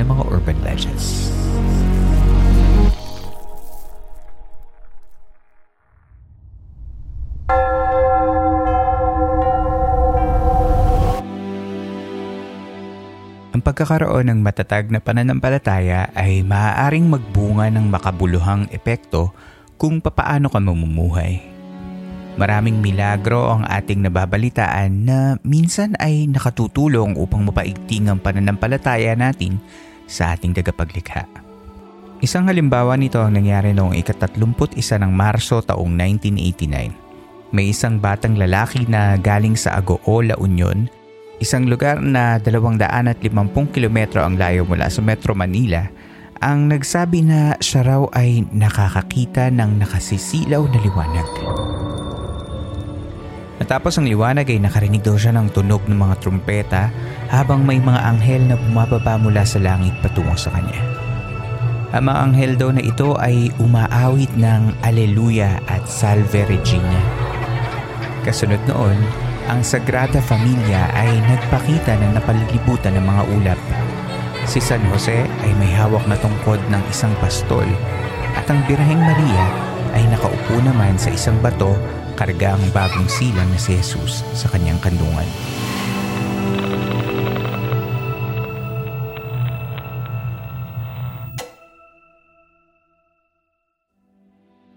ng mga urban legends. Ang pagkakaroon ng matatag na pananampalataya ay maaaring magbunga ng makabuluhang epekto kung papaano ka mamumuhay. Maraming milagro ang ating nababalitaan na minsan ay nakatutulong upang mapaigting ang pananampalataya natin sa ating tagapaglikha. Isang halimbawa nito ang nangyari noong ikatatlumput isa ng Marso taong 1989. May isang batang lalaki na galing sa Agoo, La Union, isang lugar na 250 kilometro ang layo mula sa Metro Manila, ang nagsabi na siya raw ay nakakakita ng nakasisilaw na liwanag. Matapos ang liwanag ay nakarinig daw siya ng tunog ng mga trumpeta habang may mga anghel na bumababa mula sa langit patungo sa kanya. Ang mga anghel daw na ito ay umaawit ng Alleluia at Salve Regina. Kasunod noon, ang Sagrada Familia ay nagpakita na napalilibutan ng mga ulap. Si San Jose ay may hawak na tungkod ng isang pastol at ang Birheng Maria ay nakaupo naman sa isang bato karga ang bagong silang na si Jesus sa kanyang kandungan.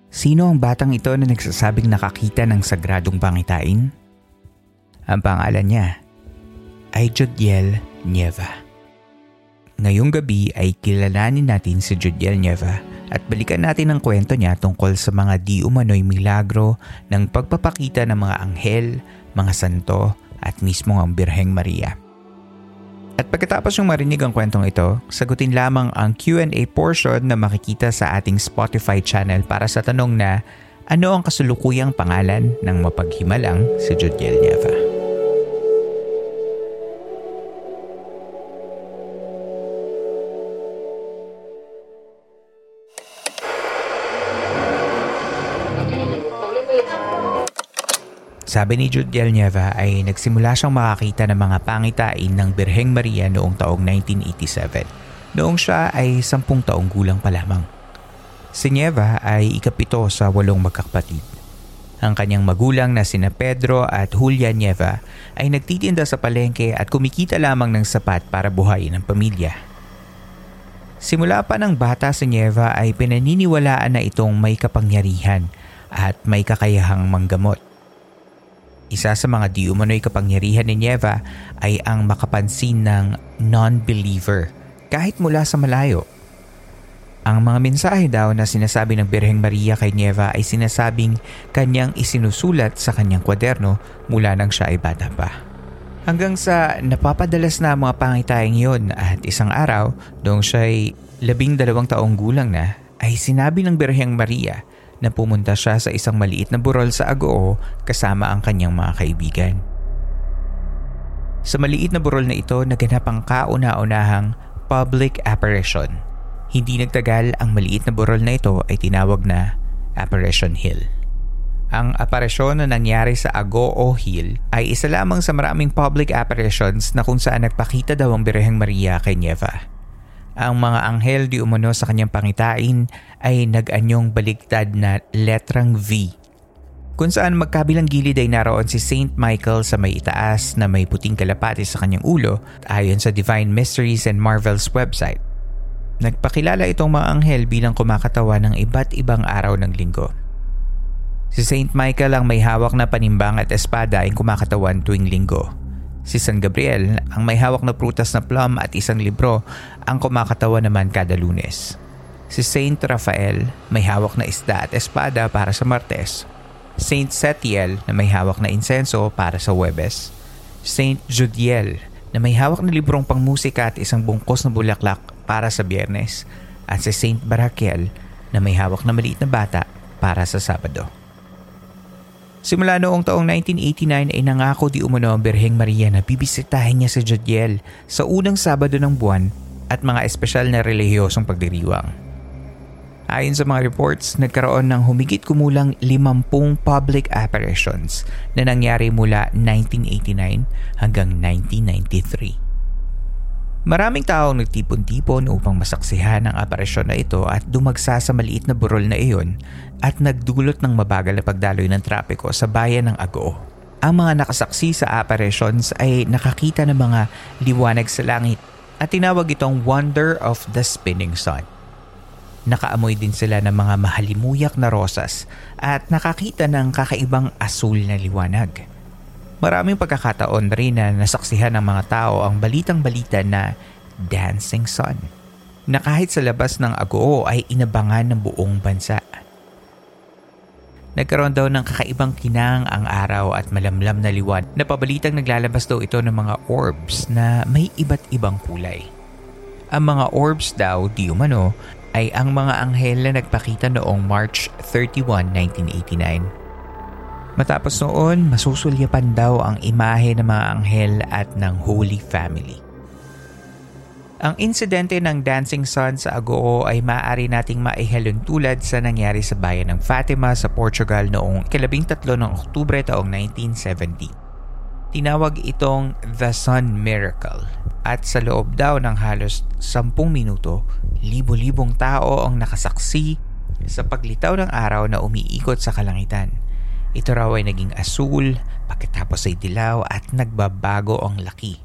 Sino ang batang ito na nagsasabing nakakita ng sagradong pangitain? Ang pangalan niya ay Jodiel Nieva. Ngayong gabi ay kilalanin natin si Jodiel Nieva at balikan natin ang kwento niya tungkol sa mga di umano'y milagro ng pagpapakita ng mga anghel, mga santo at mismo ang Birheng Maria. At pagkatapos yung marinig ang kwentong ito, sagutin lamang ang Q&A portion na makikita sa ating Spotify channel para sa tanong na ano ang kasulukuyang pangalan ng mapaghimalang si Jodiel Nieva. Sabi ni Jude Nieva ay nagsimula siyang makakita ng mga pangitain ng Birheng Maria noong taong 1987. Noong siya ay sampung taong gulang pa lamang. Si Nieva ay ikapito sa walong magkakapatid. Ang kanyang magulang na sina Pedro at Julia Nieva ay nagtitinda sa palengke at kumikita lamang ng sapat para buhayin ang pamilya. Simula pa ng bata si Nieva ay pinaniniwalaan na itong may kapangyarihan at may kakayahang manggamot. Isa sa mga di umano'y kapangyarihan ni Nieva ay ang makapansin ng non-believer kahit mula sa malayo. Ang mga mensahe daw na sinasabi ng Birheng Maria kay Nieva ay sinasabing kanyang isinusulat sa kanyang kwaderno mula nang siya ay bata pa. Hanggang sa napapadalas na mga pangitayang yon at isang araw, doong siya ay labing dalawang taong gulang na, ay sinabi ng Birheng Maria na pumunta siya sa isang maliit na burol sa Agoo kasama ang kanyang mga kaibigan. Sa maliit na burol na ito naganap ang kauna-unahang public apparition. Hindi nagtagal ang maliit na burol na ito ay tinawag na Apparition Hill. Ang aparisyon na nangyari sa Agoo Hill ay isa lamang sa maraming public apparitions na kung saan nagpakita daw ang Birheng Maria kay Nieva. Ang mga anghel di umano sa kanyang pangitain ay nag-anyong baligtad na letrang V kung saan magkabilang gilid ay naroon si Saint Michael sa may itaas na may puting kalapati sa kanyang ulo ayon sa Divine Mysteries and Marvels website. Nagpakilala itong mga anghel bilang kumakatawa ng iba't ibang araw ng linggo. Si Saint Michael ang may hawak na panimbang at espada ay kumakatawan tuwing linggo. Si San Gabriel ang may hawak na prutas na plum at isang libro ang kumakatawan naman kada lunes. Si Saint Raphael may hawak na isda at espada para sa Martes Saint Setiel na may hawak na insenso para sa Webes, Saint Judiel na may hawak na librong pangmusika at isang bungkos na bulaklak para sa Biyernes, at si Saint Barakiel na may hawak na maliit na bata para sa Sabado. Simula noong taong 1989 ay nangako di umano ang Birheng Maria na bibisitahin niya si Judiel sa unang Sabado ng buwan at mga espesyal na relihiyosong pagdiriwang. Ayon sa mga reports, nagkaroon ng humigit kumulang 50 public apparitions na nangyari mula 1989 hanggang 1993. Maraming tao nagtipon-tipon upang masaksihan ang aparisyon na ito at dumagsa sa maliit na burol na iyon at nagdulot ng mabagal na pagdaloy ng trapiko sa bayan ng Agoo. Ang mga nakasaksi sa apparitions ay nakakita ng mga liwanag sa langit at tinawag itong Wonder of the Spinning Sun. Nakaamoy din sila ng mga mahalimuyak na rosas at nakakita ng kakaibang asul na liwanag. Maraming pagkakataon rin na nasaksihan ng mga tao ang balitang balita na Dancing Sun na kahit sa labas ng Agoo ay inabangan ng buong bansa. Nagkaroon daw ng kakaibang kinang ang araw at malamlam na liwan na pabalitang naglalabas daw ito ng mga orbs na may iba't ibang kulay. Ang mga orbs daw di umano ay ang mga anghel na nagpakita noong March 31, 1989. Matapos noon, masusulyapan daw ang imahe ng mga anghel at ng Holy Family. Ang insidente ng Dancing Sun sa Agoo ay maaari nating maihalon tulad sa nangyari sa bayan ng Fatima sa Portugal noong 13 ng Oktubre taong 1970. Tinawag itong The Sun Miracle at sa loob daw ng halos 10 minuto, libo-libong tao ang nakasaksi sa paglitaw ng araw na umiikot sa kalangitan. Ito raw ay naging asul, pagkatapos ay dilaw at nagbabago ang laki.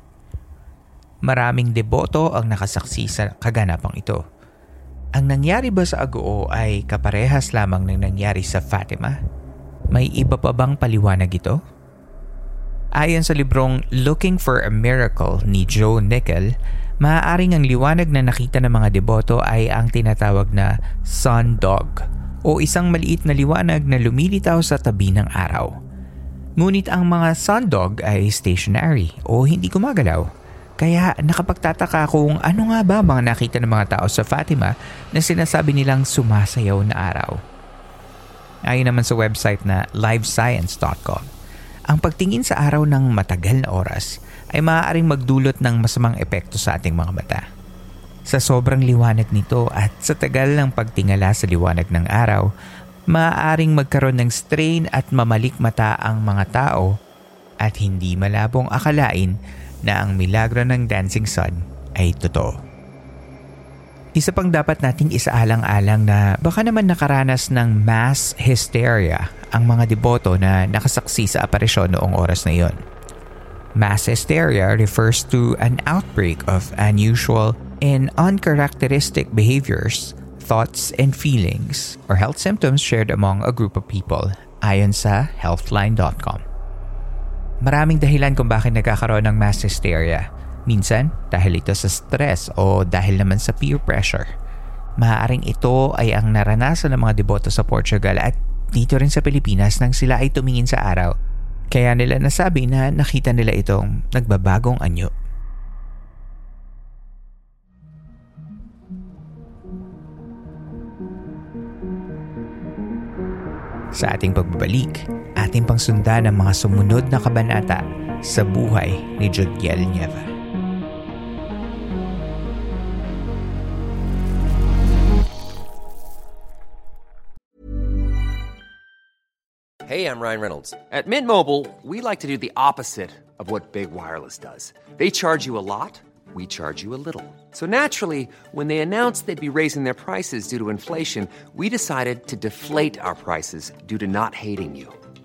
Maraming deboto ang nakasaksi sa kaganapang ito. Ang nangyari ba sa Agoo ay kaparehas lamang ng nangyari sa Fatima? May iba pa bang paliwanag ito? Ayon sa librong Looking for a Miracle ni Joe Nickel, maaaring ang liwanag na nakita ng mga deboto ay ang tinatawag na sun dog o isang maliit na liwanag na lumilitaw sa tabi ng araw. Ngunit ang mga sun dog ay stationary o hindi gumagalaw. Kaya nakapagtataka kung ano nga ba mga nakita ng mga tao sa Fatima na sinasabi nilang sumasayaw na araw. Ayon naman sa website na livescience.com, ang pagtingin sa araw ng matagal na oras ay maaaring magdulot ng masamang epekto sa ating mga mata. Sa sobrang liwanag nito at sa tagal ng pagtingala sa liwanag ng araw, maaaring magkaroon ng strain at mamalik mata ang mga tao at hindi malabong akalain na ang milagro ng dancing sun ay totoo. Isa pang dapat nating isaalang-alang na baka naman nakaranas ng mass hysteria ang mga deboto na nakasaksi sa aparisyon noong oras na iyon. Mass hysteria refers to an outbreak of unusual and uncharacteristic behaviors, thoughts, and feelings or health symptoms shared among a group of people ayon sa healthline.com. Maraming dahilan kung bakit nagkakaroon ng mass hysteria. Minsan, dahil ito sa stress o dahil naman sa peer pressure. Maaaring ito ay ang naranasan ng mga deboto sa Portugal at dito rin sa Pilipinas nang sila ay tumingin sa araw. Kaya nila nasabi na nakita nila itong nagbabagong anyo. Sa ating pagbabalik, ating pang sundan ang mga sumunod na kabanata sa buhay ni Jodiel Nieva. Hey, I'm Ryan Reynolds. At Mint Mobile, we like to do the opposite of what Big Wireless does. They charge you a lot, we charge you a little. So naturally, when they announced they'd be raising their prices due to inflation, we decided to deflate our prices due to not hating you.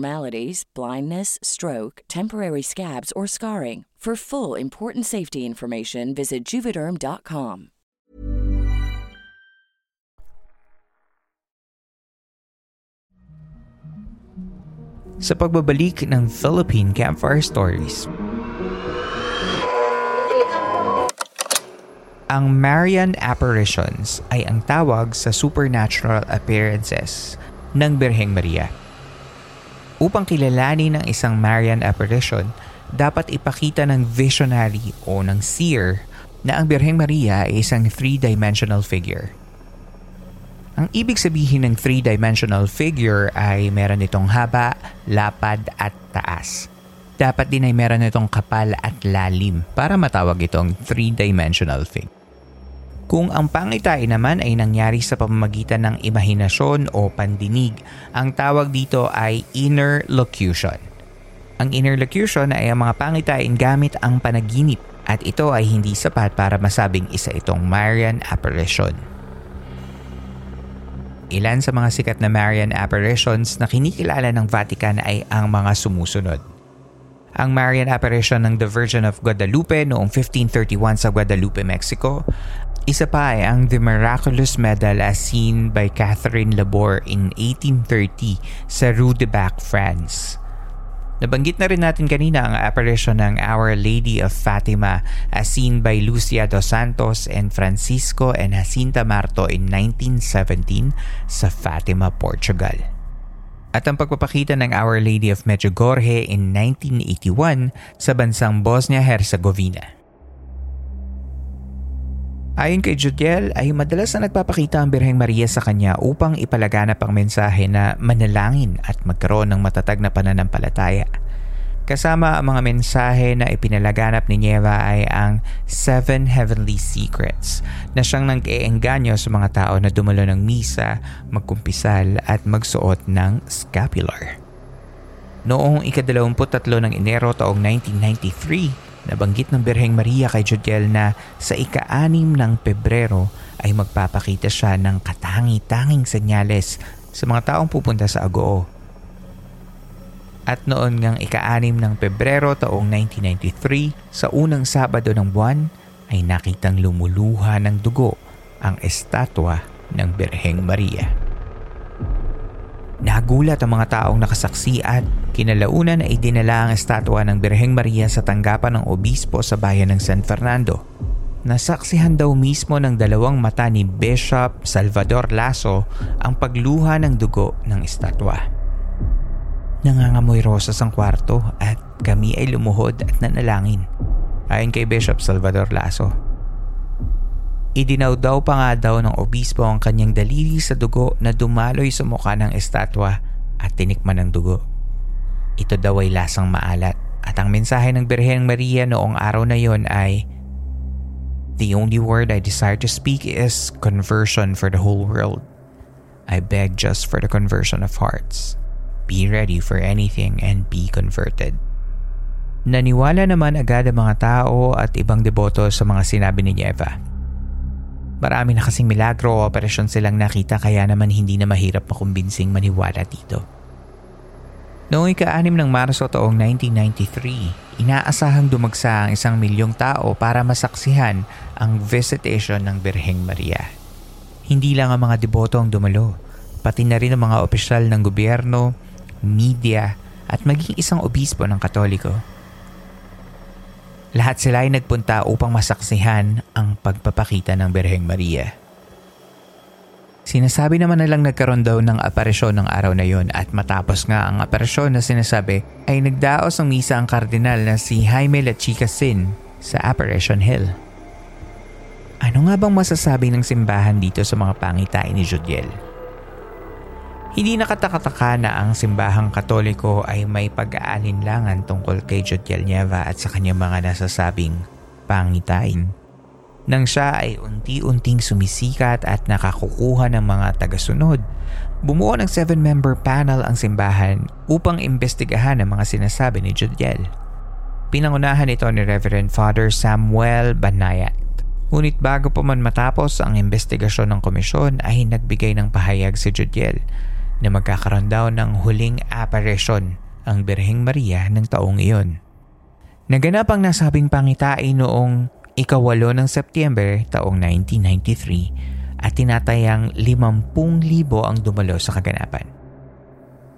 abnormalities, blindness, stroke, temporary scabs, or scarring. For full important safety information, visit juvederm.com. Sa pagbabalik ng Philippine Campfire Stories. Ang Marian Apparitions ay ang tawag sa supernatural appearances ng Birheng Maria. Upang kilalanin ng isang Marian Apparition, dapat ipakita ng visionary o ng seer na ang Birheng Maria ay isang three-dimensional figure. Ang ibig sabihin ng three-dimensional figure ay meron itong haba, lapad at taas. Dapat din ay meron itong kapal at lalim para matawag itong three-dimensional figure. Kung ang pangitain naman ay nangyari sa pamamagitan ng imahinasyon o pandinig, ang tawag dito ay inner locution. Ang inner locution ay ang mga pangitain gamit ang panaginip at ito ay hindi sapat para masabing isa itong Marian apparition. Ilan sa mga sikat na Marian apparitions na kinikilala ng Vatican ay ang mga sumusunod. Ang Marian apparition ng The Virgin of Guadalupe noong 1531 sa Guadalupe, Mexico. Isa pa ay ang The Miraculous Medal as seen by Catherine Labor in 1830 sa Rue de Bac, France. Nabanggit na rin natin kanina ang apparition ng Our Lady of Fatima as seen by Lucia dos Santos and Francisco and Jacinta Marto in 1917 sa Fatima, Portugal. At ang pagpapakita ng Our Lady of Medjugorje in 1981 sa bansang Bosnia-Herzegovina. Ayon kay Judiel ay madalas na nagpapakita ang Birheng Maria sa kanya upang ipalaganap ang mensahe na manalangin at magkaroon ng matatag na pananampalataya. Kasama ang mga mensahe na ipinalaganap ni Nieva ay ang Seven Heavenly Secrets na siyang nag-eengganyo sa mga tao na dumalo ng misa, magkumpisal at magsuot ng scapular. Noong ikadalawamput-tatlo ng Enero taong 1993, Nabanggit ng Birheng Maria kay Jodiel na sa ika-anim ng Pebrero ay magpapakita siya ng katangi-tanging senyales sa mga taong pupunta sa Agoo. At noon ngang ika-anim ng Pebrero taong 1993, sa unang Sabado ng buwan, ay nakitang lumuluha ng dugo ang estatwa ng Birheng Maria. Nagulat ang mga taong nakasaksi at kinalaunan ay dinala ang estatwa ng Birheng Maria sa tanggapan ng obispo sa bayan ng San Fernando. Nasaksihan daw mismo ng dalawang mata ni Bishop Salvador Lasso ang pagluha ng dugo ng estatwa. Nangangamoy rosas ang kwarto at kami ay lumuhod at nanalangin. Ayon kay Bishop Salvador Lasso, Idinaw daw pa nga daw ng obispo ang kanyang daliri sa dugo na dumaloy sa mukha ng estatwa at tinikman ng dugo. Ito daw ay lasang maalat at ang mensahe ng Birheng Maria noong araw na yon ay The only word I desire to speak is conversion for the whole world. I beg just for the conversion of hearts. be ready for anything and be converted. Naniwala naman agad ang mga tao at ibang deboto sa mga sinabi ni Nieva. Marami na kasing milagro o operasyon silang nakita kaya naman hindi na mahirap makumbinsing maniwala dito. Noong ika-6 ng Marso taong 1993, inaasahang dumagsa ang isang milyong tao para masaksihan ang visitation ng Birheng Maria. Hindi lang ang mga deboto ang dumalo pati na rin ang mga opisyal ng gobyerno, media at maging isang obispo ng katoliko. Lahat sila ay nagpunta upang masaksihan ang pagpapakita ng Birheng Maria. Sinasabi naman na lang nagkaroon daw ng aparisyon ng araw na yon at matapos nga ang aparisyon na sinasabi ay nagdaos ng misa ang kardinal na si Jaime La Chica Sin sa Apparition Hill. Ano nga bang masasabi ng simbahan dito sa mga pangitain ni Judiel? Hindi nakatakataka na ang simbahang katoliko ay may pag-aalinlangan tungkol kay Jodiel Nieva at sa kanyang mga nasasabing pangitain. Nang siya ay unti-unting sumisikat at nakakukuha ng mga tagasunod, bumuo ng seven-member panel ang simbahan upang imbestigahan ang mga sinasabi ni Jodiel. Pinangunahan ito ni Reverend Father Samuel Banayat. Ngunit bago pa man matapos ang investigasyon ng komisyon ay nagbigay ng pahayag si Jodiel na magkakaroon daw ng huling apparition ang Birheng Maria ng taong iyon. Naganap ang nasabing pangitain noong ikawalo ng September taong 1993 at tinatayang 50,000 ang dumalo sa kaganapan.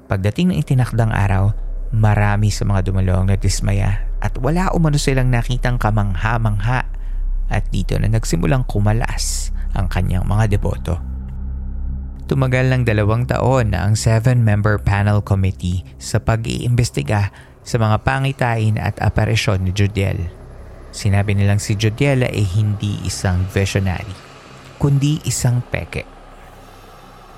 Pagdating ng itinakdang araw, marami sa mga dumalo ang nadismaya at wala umano silang nakitang kamangha-mangha at dito na nagsimulang kumalas ang kanyang mga deboto. Tumagal ng dalawang taon na ang seven-member panel committee sa pag-iimbestiga sa mga pangitain at aparisyon ni Judiel. Sinabi nilang si Judiel ay hindi isang visionary, kundi isang peke.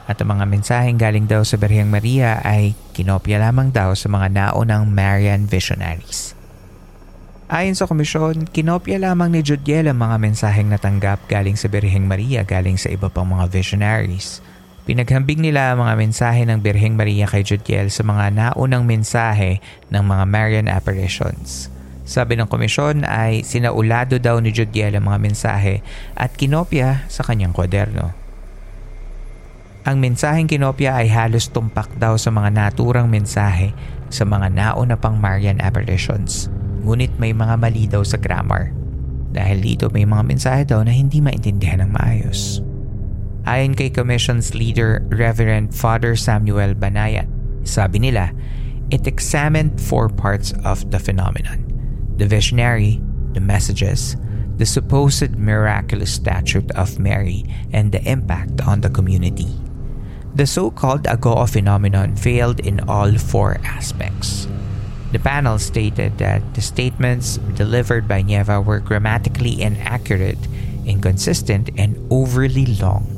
At ang mga mensaheng galing daw sa Berheng Maria ay kinopya lamang daw sa mga naunang Marian visionaries. Ayon sa komisyon, kinopya lamang ni Judiel ang mga mensaheng natanggap galing sa Berheng Maria galing sa iba pang mga visionaries – Pinaghambing nila ang mga mensahe ng Birheng Maria kay Judiel sa mga naunang mensahe ng mga Marian apparitions. Sabi ng komisyon ay sinaulado daw ni Judiel ang mga mensahe at kinopya sa kanyang kwaderno. Ang mensaheng kinopya ay halos tumpak daw sa mga naturang mensahe sa mga nauna pang Marian apparitions. Ngunit may mga mali daw sa grammar. Dahil dito may mga mensahe daw na hindi maintindihan ng maayos. Ayon kay Commission's leader, Reverend Father Samuel Banayat, sabi nila, it examined four parts of the phenomenon. The visionary, the messages, the supposed miraculous statute of Mary, and the impact on the community. The so-called Agoo phenomenon failed in all four aspects. The panel stated that the statements delivered by Nieva were grammatically inaccurate, inconsistent, and overly long.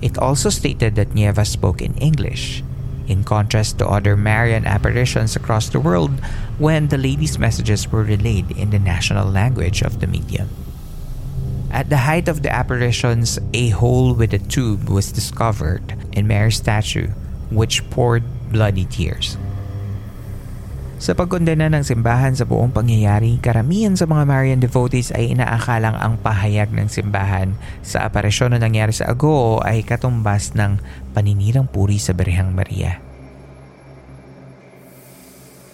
It also stated that Nieva spoke in English, in contrast to other Marian apparitions across the world when the lady's messages were relayed in the national language of the medium. At the height of the apparitions, a hole with a tube was discovered in Mary's statue, which poured bloody tears. Sa pagkondena ng simbahan sa buong pangyayari, karamihan sa mga Marian devotees ay inaakalang ang pahayag ng simbahan sa aparisyon na nangyari sa Agoo ay katumbas ng paninirang puri sa Berehang Maria.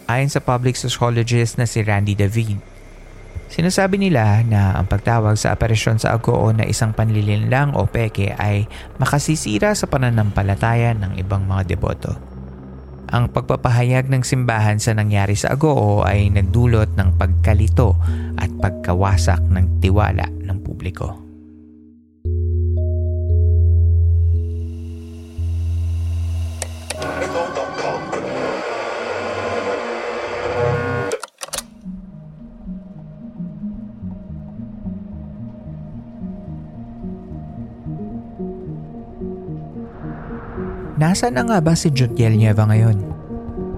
Ayon sa public sociologist na si Randy David, sinasabi nila na ang pagtawag sa aparisyon sa Agoo na isang panlilinlang o peke ay makasisira sa pananampalataya ng ibang mga deboto. Ang pagpapahayag ng simbahan sa nangyari sa Agoo ay nagdulot ng pagkalito at pagkawasak ng tiwala ng publiko. Nasaan na nga ba si Judiel Nieva ngayon?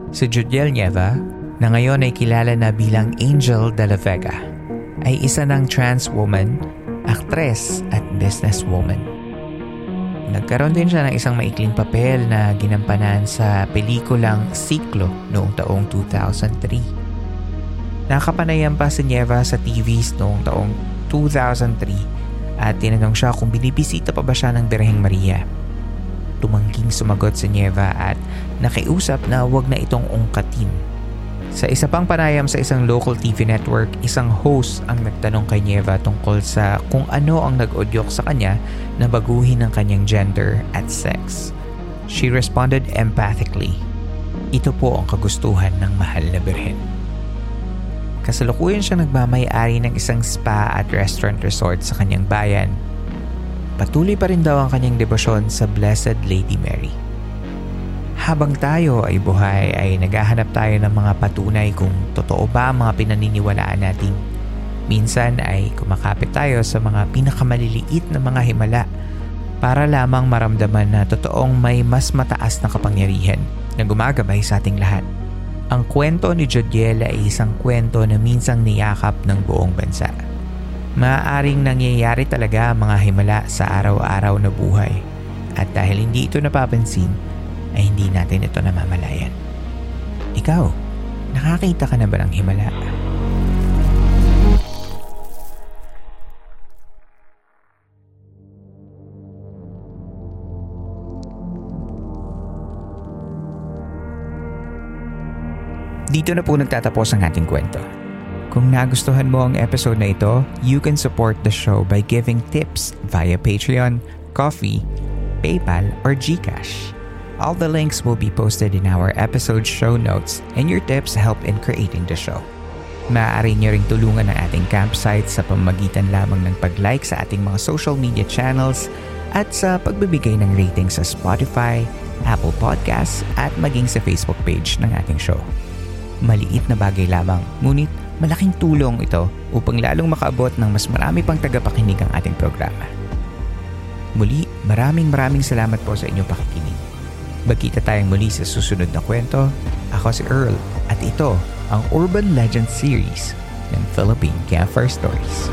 Si Judiel Nieva, na ngayon ay kilala na bilang Angel de la Vega, ay isa ng trans woman, actress at businesswoman. nagkaroon din siya ng isang maikling papel na ginampanan sa pelikulang Siklo noong taong 2003. Nakapanayam pa si Nieva sa TVs noong taong 2003 at tinanong siya kung binibisita pa ba siya ng Birheng Maria. Tumangking sumagot si Nieva at nakiusap na wag na itong ungkatin sa isa pang panayam sa isang local TV network, isang host ang nagtanong kay Nieva tungkol sa kung ano ang nag-udyok sa kanya na baguhin ang kanyang gender at sex. She responded empathically. Ito po ang kagustuhan ng mahal na birhen. Kasalukuyan siya nagmamay-ari ng isang spa at restaurant resort sa kanyang bayan. Patuloy pa rin daw ang kanyang debosyon sa Blessed Lady Mary habang tayo ay buhay ay naghahanap tayo ng mga patunay kung totoo ba ang mga pinaniniwalaan natin. Minsan ay kumakapit tayo sa mga pinakamaliliit na mga himala para lamang maramdaman na totoong may mas mataas na kapangyarihan na gumagabay sa ating lahat. Ang kwento ni Jodiel ay isang kwento na minsang niyakap ng buong bansa. Maaaring nangyayari talaga ang mga himala sa araw-araw na buhay at dahil hindi ito napapansin, ay hindi natin ito namamalayan. Ikaw, nakakita ka na ba ng himala? Dito na po nagtatapos ang ating kwento. Kung nagustuhan mo ang episode na ito, you can support the show by giving tips via Patreon, Coffee, PayPal, or GCash. All the links will be posted in our episode show notes and your tips help in creating the show. Maaari niyo ring tulungan ang ating campsite sa pamagitan lamang ng pag-like sa ating mga social media channels at sa pagbibigay ng rating sa Spotify, Apple Podcasts at maging sa Facebook page ng ating show. Maliit na bagay lamang, ngunit malaking tulong ito upang lalong makaabot ng mas marami pang tagapakinig ang ating programa. Muli, maraming maraming salamat po sa inyong pakikinig. Magkita tayong muli sa susunod na kwento. Ako si Earl at ito ang Urban Legend Series ng Philippine Campfire Stories.